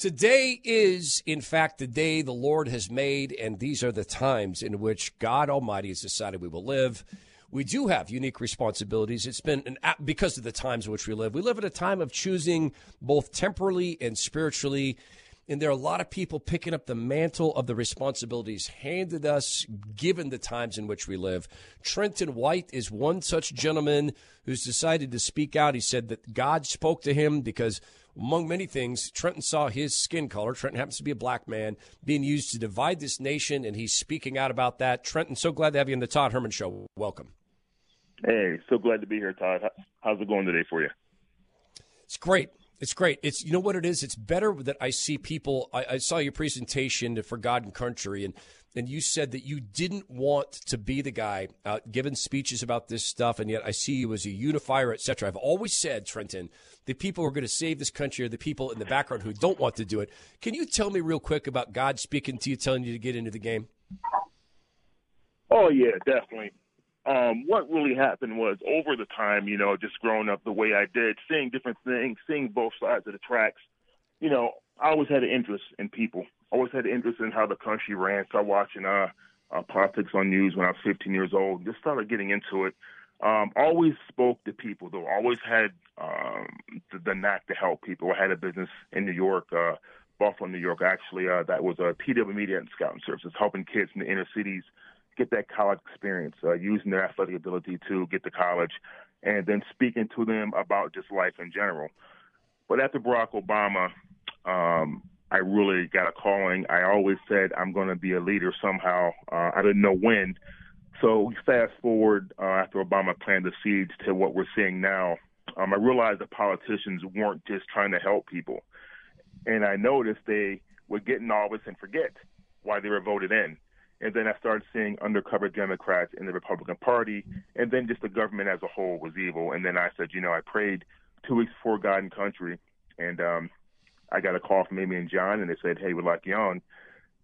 Today is, in fact, the day the Lord has made, and these are the times in which God Almighty has decided we will live. We do have unique responsibilities. It's been an, because of the times in which we live. We live at a time of choosing both temporally and spiritually. And there are a lot of people picking up the mantle of the responsibilities handed us given the times in which we live. Trenton White is one such gentleman who's decided to speak out. He said that God spoke to him because among many things, Trenton saw his skin color. Trenton happens to be a black man being used to divide this nation, and he's speaking out about that. Trenton, so glad to have you on the Todd Herman Show. Welcome. Hey, so glad to be here, Todd. How's it going today for you? It's great. It's great. It's you know what it is. It's better that I see people. I, I saw your presentation for God and Country, and and you said that you didn't want to be the guy uh, giving speeches about this stuff, and yet I see you as a unifier, etc. I've always said, Trenton, the people who are going to save this country are the people in the background who don't want to do it. Can you tell me real quick about God speaking to you, telling you to get into the game? Oh yeah, definitely. Um, what really happened was over the time, you know, just growing up the way I did, seeing different things, seeing both sides of the tracks, you know, I always had an interest in people. Always had an interest in how the country ran. Started watching uh, uh, politics on news when I was 15 years old. Just started getting into it. Um, always spoke to people though. Always had um, the, the knack to help people. I had a business in New York, uh, Buffalo, New York. Actually, uh, that was a PW Media and Scouting Services, helping kids in the inner cities get that college experience, uh, using their athletic ability to get to college, and then speaking to them about just life in general. But after Barack Obama, um, I really got a calling. I always said I'm going to be a leader somehow. Uh, I didn't know when. So fast forward uh, after Obama planted the seeds to what we're seeing now. Um, I realized that politicians weren't just trying to help people, and I noticed they would get in office and forget why they were voted in. And then I started seeing undercover Democrats in the Republican Party, and then just the government as a whole was evil. And then I said, you know, I prayed two weeks before God and Country, and um, I got a call from Amy and John, and they said, hey, we'd like you on.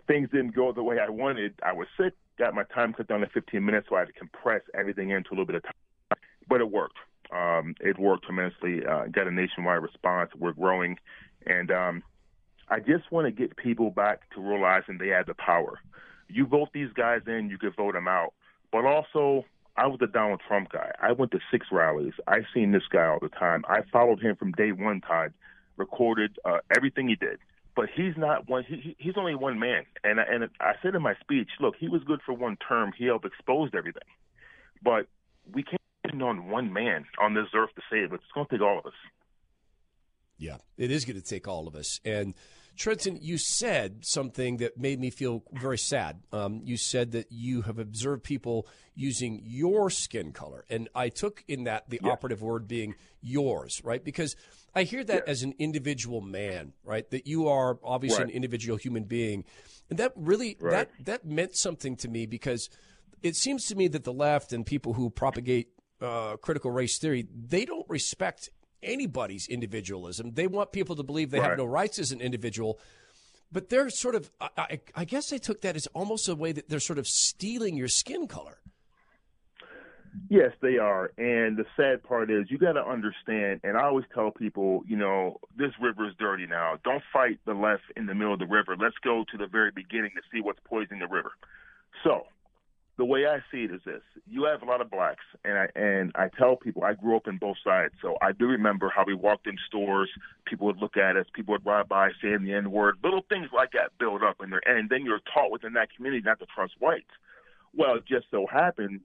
Things didn't go the way I wanted. I was sick, got my time cut down to 15 minutes, so I had to compress everything into a little bit of time. But it worked. Um, it worked tremendously. Uh, got a nationwide response. We're growing, and um, I just want to get people back to realizing they have the power. You vote these guys in, you could vote them out. But also, I was a Donald Trump guy. I went to six rallies. I've seen this guy all the time. I followed him from day one, Todd. Recorded uh, everything he did but he's not one. He, he's only one man. And and I said in my speech, look, he was good for one term. He helped expose everything, but we can't depend on one man on this earth to save it. It's going to take all of us. Yeah, it is going to take all of us. And Trenton, you said something that made me feel very sad. Um, you said that you have observed people using your skin color, and I took in that the operative word being yours, right? Because I hear that as an individual man, right? That you are obviously right. an individual human being, and that really right. that that meant something to me because it seems to me that the left and people who propagate uh, critical race theory they don't respect anybody's individualism. They want people to believe they right. have no rights as an individual. But they're sort of, I, I, guess I took that as almost a way that they're sort of stealing your skin color. Yes, they are. And the sad part is you got to understand, and I always tell people, you know, this river is dirty now. Don't fight the left in the middle of the river. Let's go to the very beginning to see what's poisoning the river. So, the way I see it is this: you have a lot of blacks, and I and I tell people I grew up in both sides, so I do remember how we walked in stores. People would look at us, people would ride by saying the N word, little things like that build up there, and then you're taught within that community not to trust whites. Well, it just so happened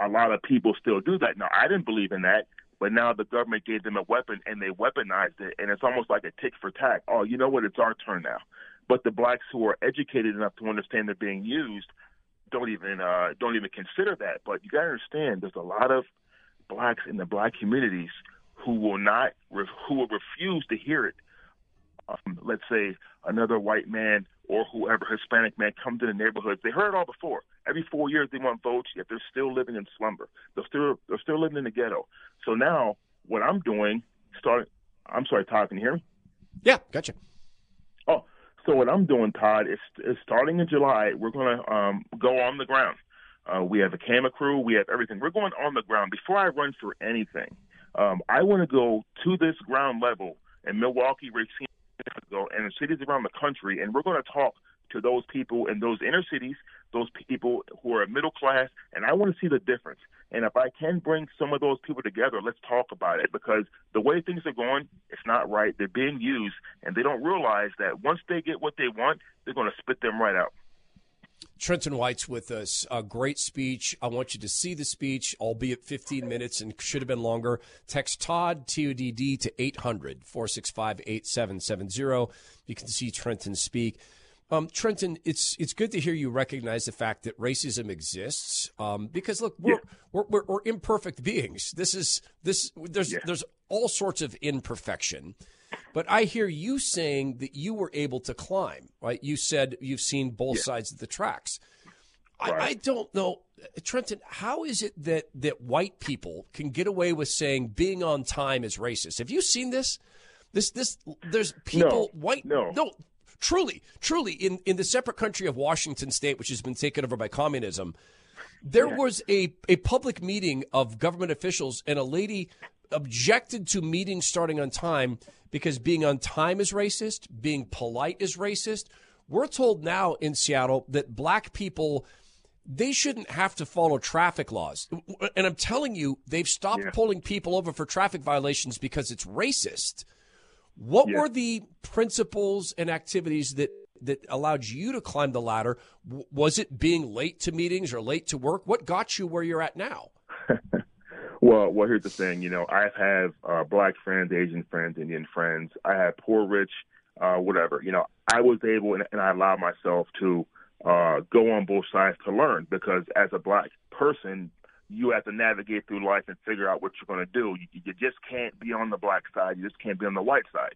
a lot of people still do that. Now, I didn't believe in that, but now the government gave them a weapon and they weaponized it, and it's almost like a tick for tack. Oh, you know what? It's our turn now. But the blacks who are educated enough to understand they're being used don't even uh, don't even consider that. But you got to understand, there's a lot of blacks in the black communities who will not who will refuse to hear it. Um, let's say another white man or whoever Hispanic man comes to the neighborhoods. They heard it all before. Every four years they want votes, yet they're still living in slumber. They're still they're still living in the ghetto. So now what I'm doing, start. I'm sorry, Todd. Can you hear me? Yeah, gotcha. So what I'm doing, Todd, is, is starting in July, we're going to um, go on the ground. Uh, we have a camera crew. We have everything. We're going on the ground. Before I run for anything, um, I want to go to this ground level in Milwaukee, Racine, and the cities around the country, and we're going to talk to those people in those inner cities, those people who are middle class, and I want to see the difference. And if I can bring some of those people together, let's talk about it because the way things are going, it's not right. They're being used, and they don't realize that once they get what they want, they're going to spit them right out. Trenton White's with us. A great speech. I want you to see the speech, albeit 15 minutes and should have been longer. Text Todd, T O D D, to 800 465 8770. You can see Trenton speak. Um, Trenton, it's it's good to hear you recognize the fact that racism exists. Um, because look, we're, yeah. we're, we're, we're, imperfect beings. This is this. There's yeah. there's all sorts of imperfection. But I hear you saying that you were able to climb, right? You said you've seen both yeah. sides of the tracks. Right. I, I, don't know, Trenton. How is it that that white people can get away with saying being on time is racist? Have you seen this? This this there's people no, white no no truly truly in in the separate country of Washington State, which has been taken over by communism. There yeah. was a, a public meeting of government officials, and a lady objected to meetings starting on time because being on time is racist, being polite is racist. We're told now in Seattle that black people they shouldn't have to follow traffic laws. And I'm telling you, they've stopped yeah. pulling people over for traffic violations because it's racist. What were the principles and activities that that allowed you to climb the ladder? Was it being late to meetings or late to work? What got you where you're at now? Well, well, here's the thing. You know, I have uh, black friends, Asian friends, Indian friends. I have poor, rich, uh, whatever. You know, I was able and, and I allowed myself to uh, go on both sides to learn because as a black person, you have to navigate through life and figure out what you're going to do. You, you just can't be on the black side. You just can't be on the white side.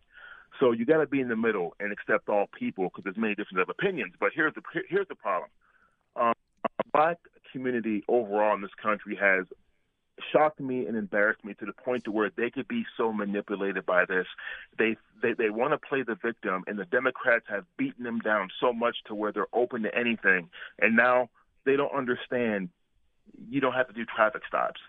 So you got to be in the middle and accept all people because there's many different opinions. But here's the here's the problem. Um, black community overall in this country has shocked me and embarrassed me to the point to where they could be so manipulated by this. They they they want to play the victim, and the Democrats have beaten them down so much to where they're open to anything. And now they don't understand. You don't have to do traffic stops.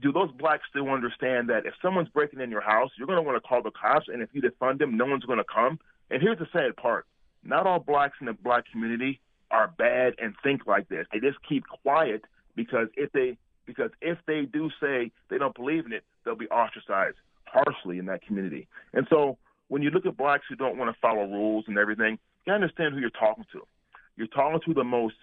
Do those blacks still understand that if someone's breaking in your house, you're going to want to call the cops, and if you defund them, no one's going to come? And here's the sad part: not all blacks in the black community are bad and think like this. They just keep quiet because if they because if they do say they don't believe in it, they'll be ostracized harshly in that community. And so when you look at blacks who don't want to follow rules and everything, you understand who you're talking to. You're talking to the most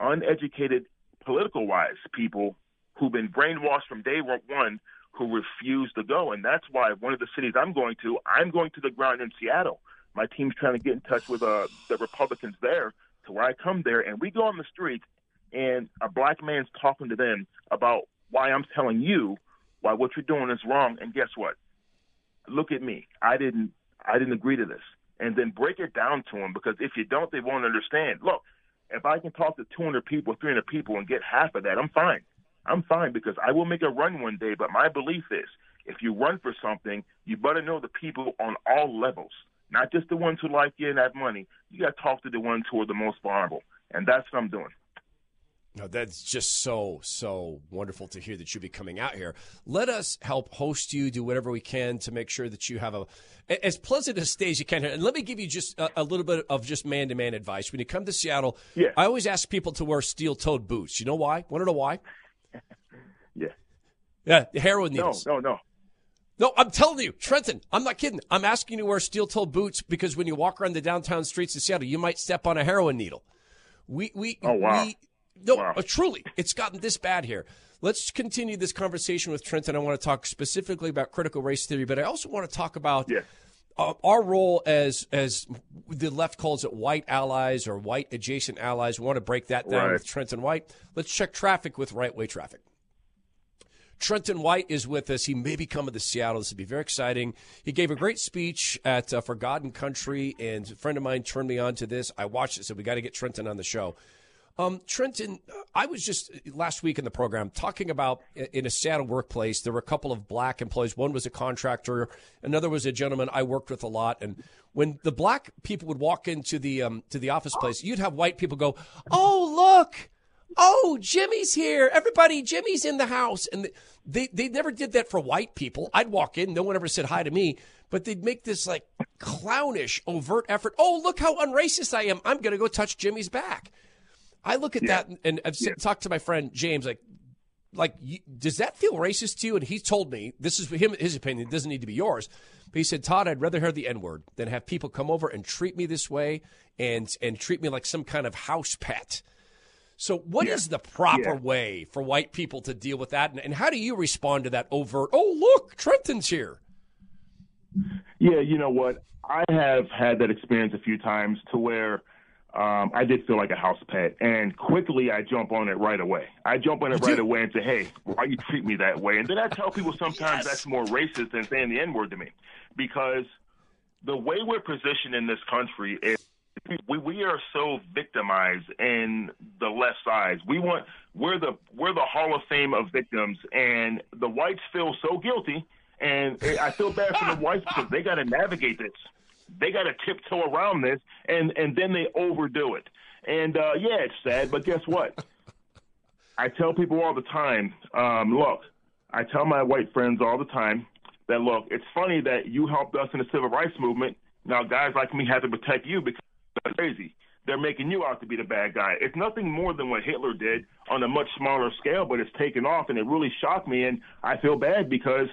uneducated, political wise people who've been brainwashed from day one who refuse to go. And that's why one of the cities I'm going to, I'm going to the ground in Seattle. My team's trying to get in touch with uh, the Republicans there to where I come there and we go on the street and a black man's talking to them about why I'm telling you why what you're doing is wrong. And guess what? Look at me. I didn't I didn't agree to this. And then break it down to them because if you don't, they won't understand. Look, if I can talk to 200 people, 300 people, and get half of that, I'm fine. I'm fine because I will make a run one day. But my belief is, if you run for something, you better know the people on all levels, not just the ones who like you and have money. You got to talk to the ones who are the most vulnerable, and that's what I'm doing. No, that's just so, so wonderful to hear that you'll be coming out here. Let us help host you, do whatever we can to make sure that you have a as pleasant a stay as you can here. And let me give you just a, a little bit of just man to man advice. When you come to Seattle, yeah. I always ask people to wear steel toed boots. You know why? Want to know why? yeah. Yeah, the heroin needles. No, no, no. No, I'm telling you, Trenton, I'm not kidding. I'm asking you to wear steel toed boots because when you walk around the downtown streets of Seattle, you might step on a heroin needle. We, we, oh, wow. we, no, wow. uh, truly, it's gotten this bad here. Let's continue this conversation with Trenton. I want to talk specifically about critical race theory, but I also want to talk about yeah. uh, our role as as the left calls it white allies or white adjacent allies. We want to break that down right. with Trenton White. Let's check traffic with right way traffic. Trenton White is with us. He may be coming to Seattle. This would be very exciting. He gave a great speech at uh, For God and Country, and a friend of mine turned me on to this. I watched it, so we got to get Trenton on the show. Um, Trenton, I was just last week in the program talking about in a Seattle workplace, there were a couple of black employees. One was a contractor, another was a gentleman I worked with a lot. And when the black people would walk into the um, to the office place, you'd have white people go, "Oh, look, oh, Jimmy's here. Everybody, Jimmy's in the house. And they, they never did that for white people. I'd walk in, no one ever said hi to me, but they'd make this like clownish, overt effort. Oh, look how unracist I am. I'm going to go touch Jimmy's back. I look at yeah. that and I've yeah. talked to my friend James, like, like, does that feel racist to you? And he told me this is him, his opinion. It doesn't need to be yours. But he said, Todd, I'd rather hear the N word than have people come over and treat me this way and and treat me like some kind of house pet. So, what yeah. is the proper yeah. way for white people to deal with that? And, and how do you respond to that overt, oh, look, Trenton's here? Yeah, you know what? I have had that experience a few times to where um, I did feel like a house pet, and quickly I jump on it right away. I jump on it right away and say, "Hey, why you treat me that way?" And then I tell people sometimes yes. that's more racist than saying the N word to me, because the way we're positioned in this country is we we are so victimized in the left sides. We want we're the we're the Hall of Fame of victims, and the whites feel so guilty, and I feel bad for the whites because they got to navigate this they got to tiptoe around this, and and then they overdo it. And uh, yeah, it's sad, but guess what? I tell people all the time. Um, look, I tell my white friends all the time that look, it's funny that you helped us in the civil rights movement. Now, guys like me have to protect you because it's crazy. They're making you out to be the bad guy. It's nothing more than what Hitler did on a much smaller scale, but it's taken off, and it really shocked me. And I feel bad because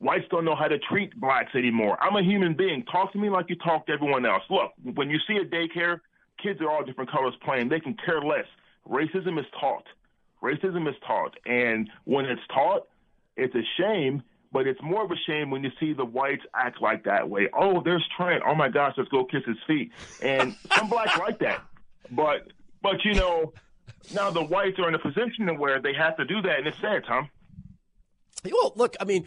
Whites don't know how to treat blacks anymore. I'm a human being. Talk to me like you talk to everyone else. Look, when you see a daycare, kids are all different colors playing. They can care less. Racism is taught. Racism is taught. And when it's taught, it's a shame, but it's more of a shame when you see the whites act like that way. Oh, there's Trent. Oh my gosh, let's go kiss his feet. And some blacks like that. But but you know, now the whites are in a position where they have to do that, and it's sad, Tom. Well, look, I mean,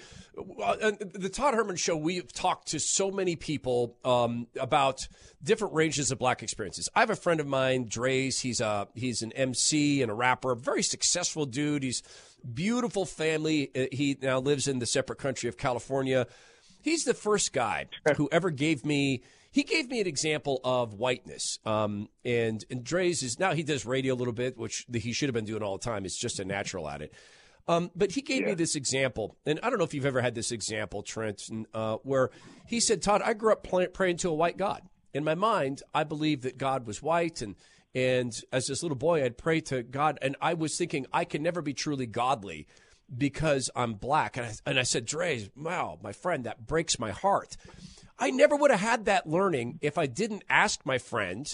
uh, the Todd Herman Show, we've talked to so many people um, about different ranges of black experiences. I have a friend of mine, Dre's. He's a he's an MC and a rapper, a very successful dude. He's beautiful family. Uh, he now lives in the separate country of California. He's the first guy who ever gave me he gave me an example of whiteness. Um, and and Dre's is now he does radio a little bit, which he should have been doing all the time. He's just a natural at it. Um, but he gave yeah. me this example, and I don't know if you've ever had this example, Trent, uh, where he said, "Todd, I grew up praying to a white God. In my mind, I believed that God was white, and and as this little boy, I'd pray to God, and I was thinking I can never be truly godly." Because I'm black, and I, and I said, Dre, wow, my friend, that breaks my heart. I never would have had that learning if I didn't ask my friend,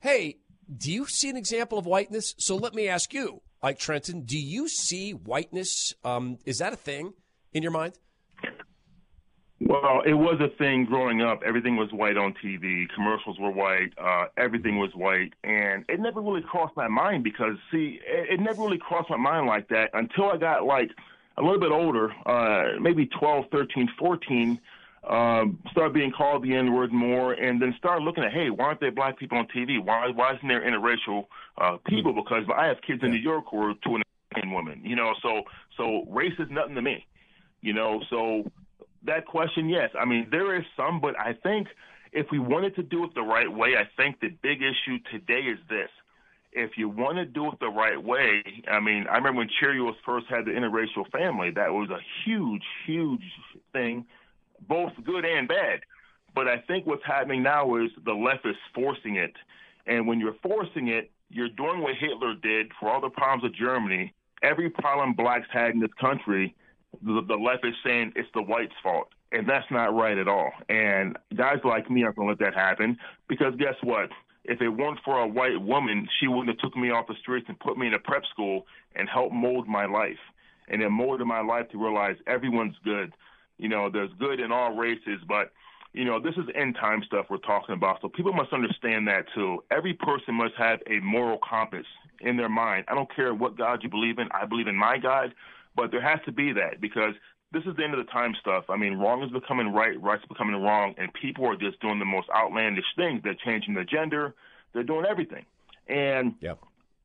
hey, do you see an example of whiteness? So let me ask you, like Trenton, do you see whiteness? Um, is that a thing in your mind? Well, it was a thing growing up. Everything was white on TV. Commercials were white. Uh, everything was white. And it never really crossed my mind because, see, it, it never really crossed my mind like that until I got like a little bit older, uh, maybe 12, 13, 14 um, start being called the N word more, and then start looking at, hey, why aren't there black people on TV? Why why isn't there interracial uh, people? Because I have kids in New York who are two and a women, you know. So so race is nothing to me, you know. So that question, yes, I mean there is some, but I think if we wanted to do it the right way, I think the big issue today is this. If you want to do it the right way, I mean, I remember when Cheerios first had the interracial family, that was a huge, huge thing both good and bad. But I think what's happening now is the left is forcing it. And when you're forcing it, you're doing what Hitler did for all the problems of Germany. Every problem blacks had in this country, the, the left is saying it's the whites' fault. And that's not right at all. And guys like me aren't going to let that happen because guess what? If it weren't for a white woman, she wouldn't have took me off the streets and put me in a prep school and helped mold my life. And it molded my life to realize everyone's good. You know, there's good in all races, but you know, this is end time stuff we're talking about. So people must understand that too. Every person must have a moral compass in their mind. I don't care what God you believe in. I believe in my God, but there has to be that because this is the end of the time stuff. I mean, wrong is becoming right, right's becoming wrong, and people are just doing the most outlandish things. They're changing the gender, they're doing everything. And yep.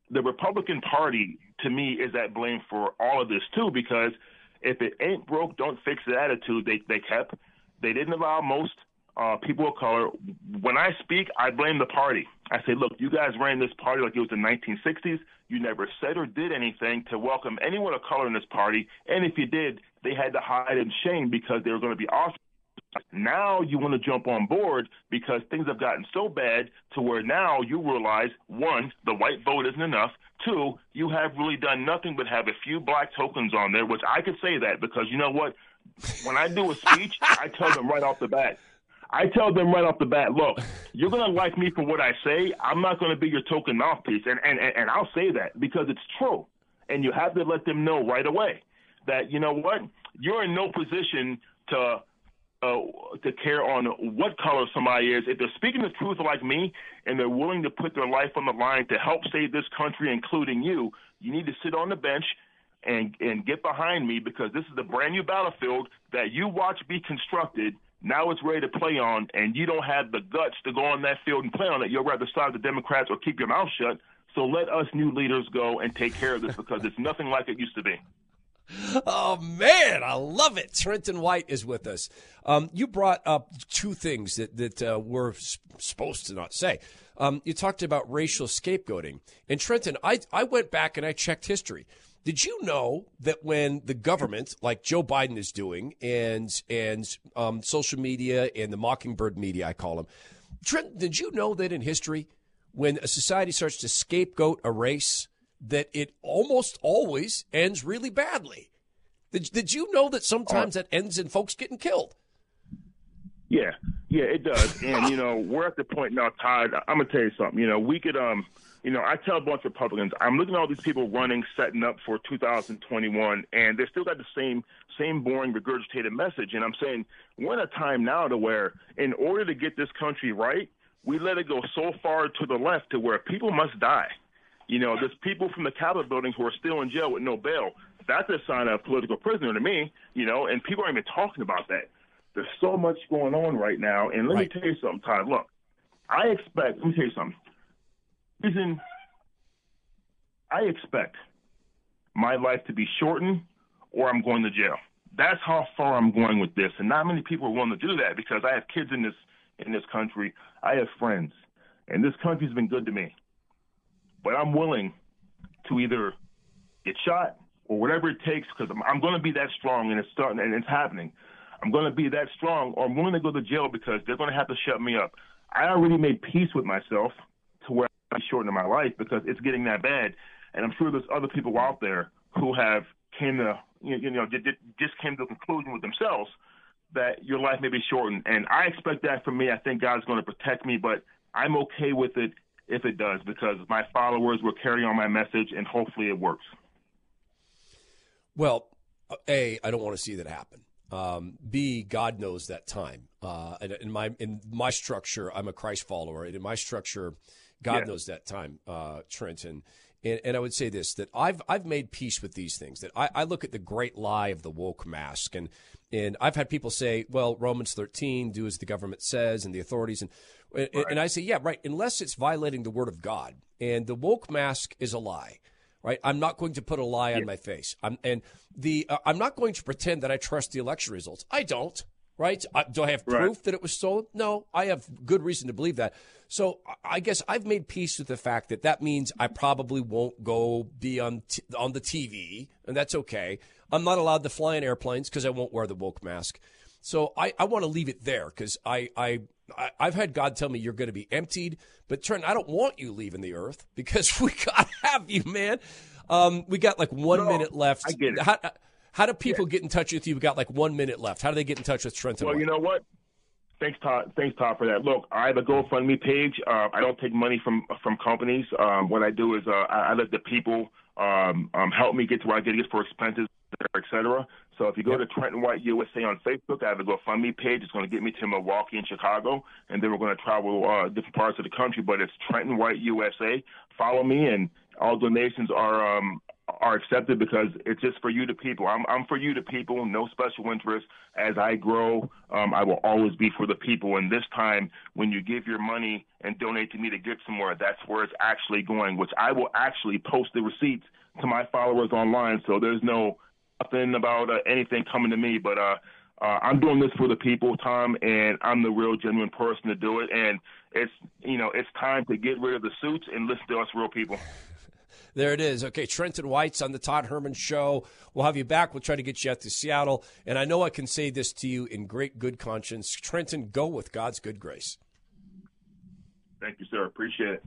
the Republican Party, to me, is at blame for all of this too, because – if it ain't broke, don't fix the attitude they they kept. They didn't allow most uh, people of color. When I speak, I blame the party. I say, look, you guys ran this party like it was the 1960s. You never said or did anything to welcome anyone of color in this party. And if you did, they had to hide in shame because they were going to be ostracized. Now you want to jump on board because things have gotten so bad to where now you realize one, the white vote isn't enough. Two, you have really done nothing but have a few black tokens on there, which I could say that because you know what? When I do a speech, I tell them right off the bat, I tell them right off the bat, look, you're gonna like me for what I say. I'm not gonna be your token mouthpiece, and and and I'll say that because it's true, and you have to let them know right away that you know what, you're in no position to. Uh, to care on what color somebody is. If they're speaking the truth like me and they're willing to put their life on the line to help save this country, including you, you need to sit on the bench and and get behind me because this is the brand new battlefield that you watch be constructed now it's ready to play on, and you don't have the guts to go on that field and play on it. You'll rather side the Democrats or keep your mouth shut. So let us new leaders go and take care of this because it's nothing like it used to be. Oh man, I love it. Trenton White is with us. Um, you brought up two things that that uh, we're supposed to not say. Um, you talked about racial scapegoating, and Trenton, I I went back and I checked history. Did you know that when the government, like Joe Biden is doing, and and um, social media and the mockingbird media, I call them, Trenton, did you know that in history, when a society starts to scapegoat a race, that it almost always ends really badly? Did, did you know that sometimes that ends in folks getting killed? Yeah, yeah, it does. And you know, we're at the point now, Todd. I'm gonna tell you something. You know, we could um you know, I tell a bunch of Republicans, I'm looking at all these people running, setting up for 2021, and they still got the same same boring, regurgitated message. And I'm saying we're in a time now to where, in order to get this country right, we let it go so far to the left to where people must die. You know, there's people from the Capitol building who are still in jail with no bail. That's a sign of political prisoner to me. You know, and people aren't even talking about that. There's so much going on right now, and let right. me tell you something, Todd. Look, I expect. Let me tell you something reason I expect my life to be shortened or I'm going to jail. That's how far I'm going with this. And not many people are willing to do that because I have kids in this in this country. I have friends. And this country's been good to me. But I'm willing to either get shot or whatever it takes because I'm, I'm going to be that strong and it's starting and it's happening. I'm going to be that strong or I'm willing to go to jail because they're going to have to shut me up. I already made peace with myself to where be shortening my life because it's getting that bad. And I'm sure there's other people out there who have came to you know just came to a conclusion with themselves that your life may be shortened. And I expect that from me. I think God's going to protect me, but I'm okay with it if it does because my followers will carry on my message and hopefully it works. Well, a I don't want to see that happen. Um, B, God knows that time. Uh, and in my in my structure, I'm a Christ follower, and in my structure, God yeah. knows that time, uh, Trenton. And, and, I would say this: that I've I've made peace with these things. That I, I look at the great lie of the woke mask, and and I've had people say, "Well, Romans 13, do as the government says, and the authorities," and right. and I say, "Yeah, right." Unless it's violating the word of God, and the woke mask is a lie right? I'm not going to put a lie on my face. I'm, and the uh, I'm not going to pretend that I trust the election results. I don't, right? I, do I have proof right. that it was stolen? No, I have good reason to believe that. So I guess I've made peace with the fact that that means I probably won't go be on t- on the TV, and that's okay. I'm not allowed to fly in airplanes because I won't wear the woke mask. So I, I want to leave it there because I, I I, have had God tell me you're going to be emptied, but Trent, I don't want you leaving the earth because we got to have you, man. Um, we got like one no, minute left. I get it. How, how do people yeah. get in touch with you? We've got like one minute left. How do they get in touch with Trent? Well, you know what? Thanks, Todd. Thanks, Todd, for that. Look, I have a GoFundMe page. Uh, I don't take money from from companies. Um, what I do is uh, I, I let the people um, um, help me get to where I get get for expenses, et cetera. So if you go yep. to Trenton White USA on Facebook, I have a GoFundMe page. It's going to get me to Milwaukee and Chicago, and then we're going to travel uh, different parts of the country. But it's Trenton White USA. Follow me, and all donations are um, are accepted because it's just for you to people. I'm I'm for you to people, no special interest. As I grow, um, I will always be for the people. And this time, when you give your money and donate to me to get somewhere, that's where it's actually going. Which I will actually post the receipts to my followers online, so there's no nothing about uh, anything coming to me. But uh, uh, I'm doing this for the people, Tom, and I'm the real genuine person to do it. And it's you know it's time to get rid of the suits and listen to us real people. There it is. Okay, Trenton White's on the Todd Herman Show. We'll have you back. We'll try to get you out to Seattle. And I know I can say this to you in great good conscience. Trenton, go with God's good grace. Thank you, sir. Appreciate it.